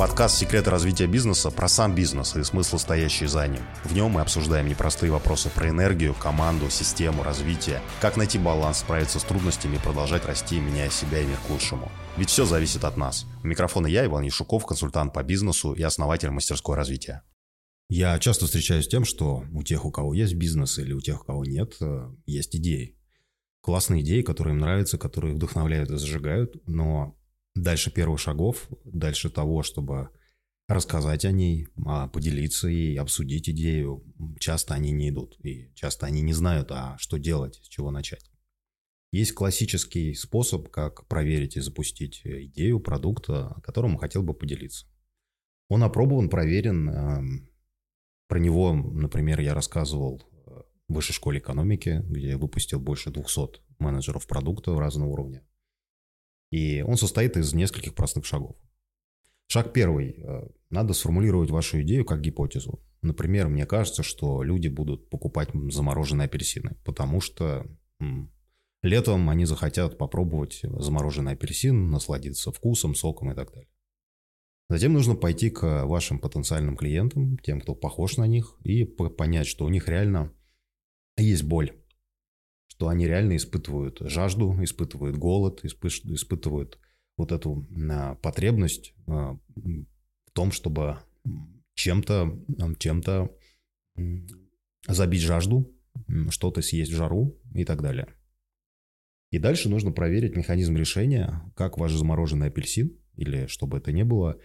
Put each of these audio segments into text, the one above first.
Подкаст «Секреты развития бизнеса» про сам бизнес и смысл, стоящий за ним. В нем мы обсуждаем непростые вопросы про энергию, команду, систему, развитие, как найти баланс, справиться с трудностями и продолжать расти, меняя себя и мир к лучшему. Ведь все зависит от нас. У микрофона я, Иван Яшуков, консультант по бизнесу и основатель мастерской развития. Я часто встречаюсь с тем, что у тех, у кого есть бизнес или у тех, у кого нет, э, есть идеи. Классные идеи, которые им нравятся, которые вдохновляют и зажигают, но дальше первых шагов, дальше того, чтобы рассказать о ней, а, поделиться ей, обсудить идею, часто они не идут. И часто они не знают, а что делать, с чего начать. Есть классический способ, как проверить и запустить идею продукта, которым хотел бы поделиться. Он опробован, проверен. Эм, про него, например, я рассказывал в Высшей школе экономики, где выпустил больше 200 менеджеров продукта разного уровня. И он состоит из нескольких простых шагов. Шаг первый. Э, надо сформулировать вашу идею как гипотезу. Например, мне кажется, что люди будут покупать замороженные апельсины, потому что м, летом они захотят попробовать замороженный апельсин, насладиться вкусом, соком и так далее. Затем нужно пойти к вашим потенциальным клиентам, тем, кто похож на них, и понять, что у них реально есть боль что они реально испытывают жажду, испытывают голод, испытывают вот эту а, потребность а, в том, чтобы чем-то чем-то забить жажду, что-то съесть в жару и так далее. И дальше нужно проверить механизм решения, как ваш замороженный апельсин, или что бы это ни было,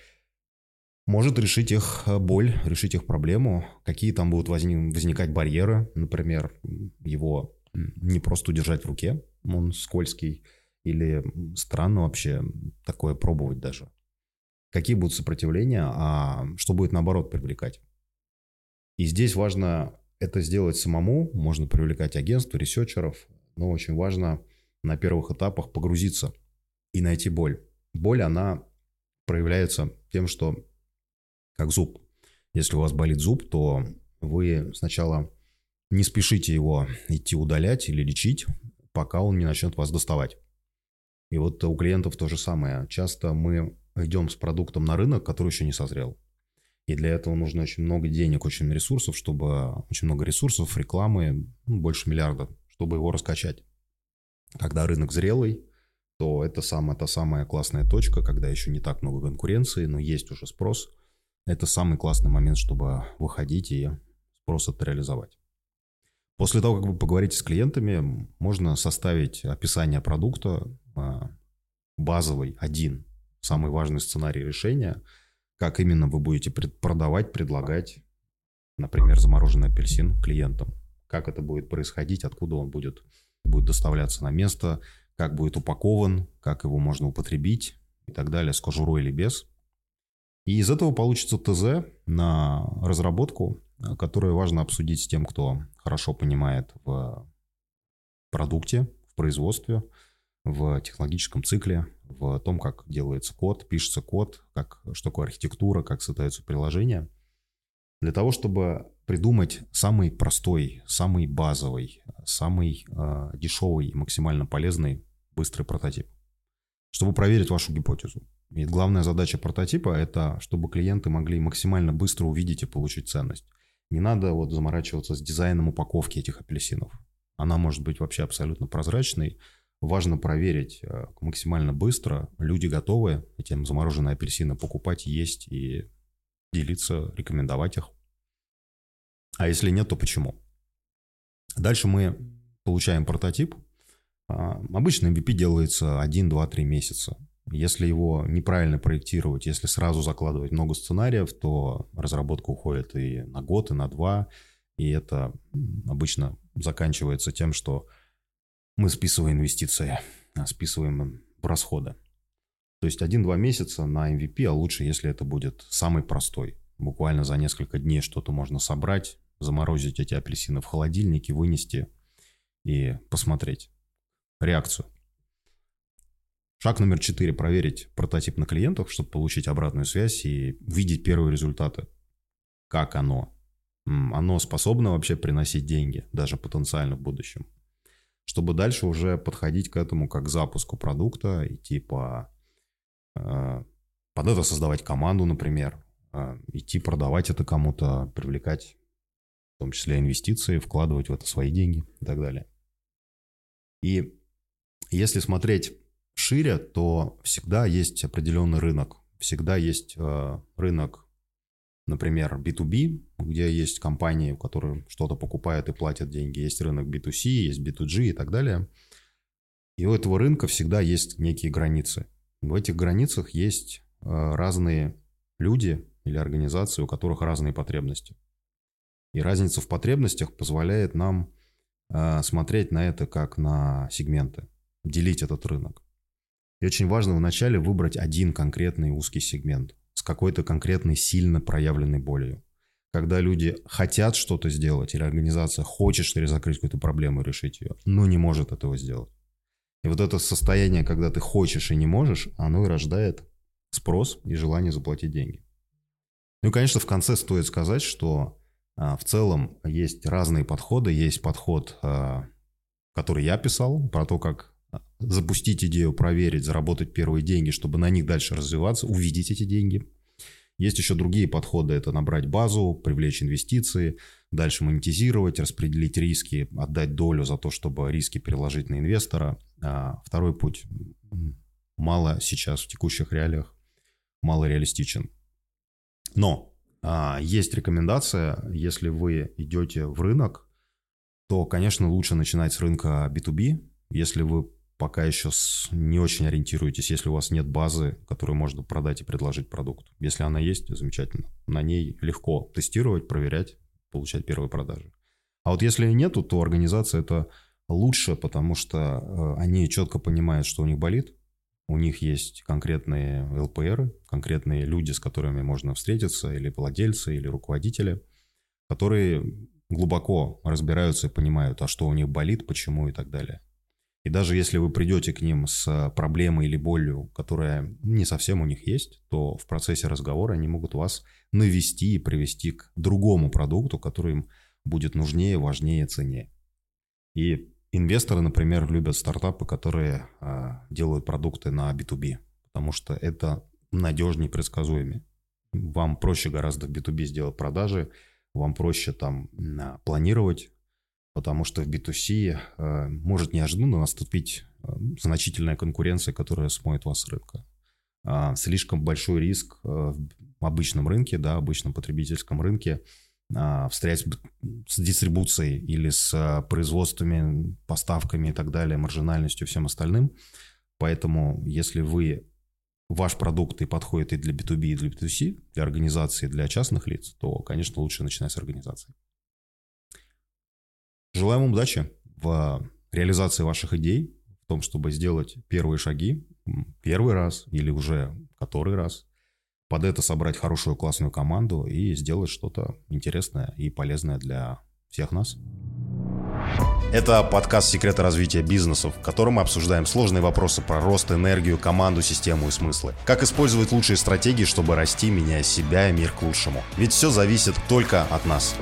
может решить их а, боль, решить их проблему, какие там будут возникать барьеры, например, его не просто удержать в руке, он скользкий, или странно вообще такое пробовать даже. Какие будут сопротивления, а что будет наоборот привлекать. И здесь важно это сделать самому, можно привлекать агентство, ресерчеров, но очень важно на первых этапах погрузиться и найти боль. Боль, она проявляется тем, что как зуб. Если у вас болит зуб, то вы сначала не спешите его идти удалять или лечить, пока он не начнет вас доставать. И вот у клиентов то же самое. Часто мы идем с продуктом на рынок, который еще не созрел. И для этого нужно очень много денег, очень ресурсов, чтобы... Очень много ресурсов, рекламы, ну, больше миллиарда, чтобы его раскачать. Когда рынок зрелый, то это самая, та самая классная точка, когда еще не так много конкуренции, но есть уже спрос. Это самый классный момент, чтобы выходить и спрос это реализовать. После того, как вы поговорите с клиентами, можно составить описание продукта, а, базовый, один, самый важный сценарий решения, как именно вы будете продавать, предлагать, например, замороженный апельсин клиентам. Как это будет происходить, откуда он будет, будет доставляться на место, как будет упакован, как его можно употребить и так далее, с кожурой или без. И из этого получится ТЗ на разработку которое важно обсудить с тем, кто хорошо понимает в продукте, в производстве, в технологическом цикле, в том, как делается код, пишется код, как, что такое архитектура, как создаются приложения. Для того, чтобы придумать самый простой, самый базовый, самый э, дешевый и максимально полезный быстрый прототип. Чтобы проверить вашу гипотезу. И главная задача прототипа – это чтобы клиенты могли максимально быстро увидеть и получить ценность. Не надо вот заморачиваться с дизайном упаковки этих апельсинов. Она может быть вообще абсолютно прозрачной. Важно проверить э, максимально быстро. Люди готовы этим замороженные апельсины покупать, есть и делиться, рекомендовать их. А если нет, то почему? Дальше мы получаем прототип. А, обычно MVP делается 1, 2, 3 месяца. Если его неправильно проектировать, если сразу закладывать много сценариев, то разработка уходит и на год, и на два. И это обычно заканчивается тем, что мы списываем инвестиции, а списываем расходы. То есть один-два месяца на MVP, а лучше, если это будет самый простой. Буквально за несколько дней что-то можно собрать, заморозить эти апельсины в холодильнике, вынести и посмотреть реакцию. Шаг номер четыре – проверить прототип на клиентах, чтобы получить обратную связь и видеть первые результаты. Как оно? Оно способно вообще приносить деньги, даже потенциально в будущем. Чтобы дальше уже подходить к этому как к запуску продукта, идти по э, Под это создавать команду, например, а, идти продавать это кому-то, привлекать в том числе инвестиции, вкладывать в это свои деньги и так далее. И если смотреть шире, то всегда есть определенный рынок. Всегда есть э, рынок, например, B2B, где есть компании, которые что-то покупают и платят деньги. Есть рынок B2C, есть B2G и так далее. И у этого рынка всегда есть некие границы. В этих границах есть э, разные люди или организации, у которых разные потребности. И разница в потребностях позволяет нам э, смотреть на это как на сегменты, делить этот рынок. И очень важно вначале выбрать один конкретный узкий сегмент с какой-то конкретной сильно проявленной болью. Когда люди хотят что-то сделать, или организация хочет что ли закрыть какую-то проблему и решить ее, но не может этого сделать. И вот это состояние, когда ты хочешь и не можешь, оно и рождает спрос и желание заплатить деньги. Ну и, конечно, в конце стоит сказать, что а, в целом есть разные подходы. Есть подход, а, который я писал, про то, как запустить идею, проверить, заработать первые деньги, чтобы на них дальше развиваться, увидеть эти деньги. Есть еще другие подходы. Это набрать базу, привлечь инвестиции, дальше монетизировать, распределить риски, отдать долю за то, чтобы риски переложить на инвестора. А второй путь мало сейчас в текущих реалиях, мало реалистичен. Но а, есть рекомендация, если вы идете в рынок, то, конечно, лучше начинать с рынка B2B. Если вы пока еще с, не очень ориентируетесь, если у вас нет базы, которую можно продать и предложить продукт. Если она есть, замечательно. На ней легко тестировать, проверять, получать первые продажи. А вот если нету, то организация это лучше, потому что э, они четко понимают, что у них болит, у них есть конкретные ЛПР, конкретные люди, с которыми можно встретиться, или владельцы, или руководители, которые глубоко разбираются и понимают, а что у них болит, почему и так далее. И даже если вы придете к ним с проблемой или болью, которая не совсем у них есть, то в процессе разговора они могут вас навести и привести к другому продукту, который им будет нужнее, важнее, ценнее. И инвесторы, например, любят стартапы, которые а, делают продукты на B2B, потому что это надежнее предсказуемее. Вам проще гораздо в B2B сделать продажи, вам проще там планировать потому что в B2C э, может неожиданно наступить э, значительная конкуренция, которая смоет вас рынка. А, слишком большой риск э, в обычном рынке, да, обычном потребительском рынке а, встрять с дистрибуцией или с производствами, поставками и так далее, маржинальностью, всем остальным. Поэтому, если вы ваш продукт и подходит и для B2B, и для B2C, для организации, для частных лиц, то, конечно, лучше начинать с организации. Желаем вам удачи в реализации ваших идей, в том, чтобы сделать первые шаги, первый раз или уже который раз, под это собрать хорошую классную команду и сделать что-то интересное и полезное для всех нас. Это подкаст «Секреты развития бизнесов», в котором мы обсуждаем сложные вопросы про рост, энергию, команду, систему и смыслы. Как использовать лучшие стратегии, чтобы расти, меняя себя и мир к лучшему. Ведь все зависит только от нас.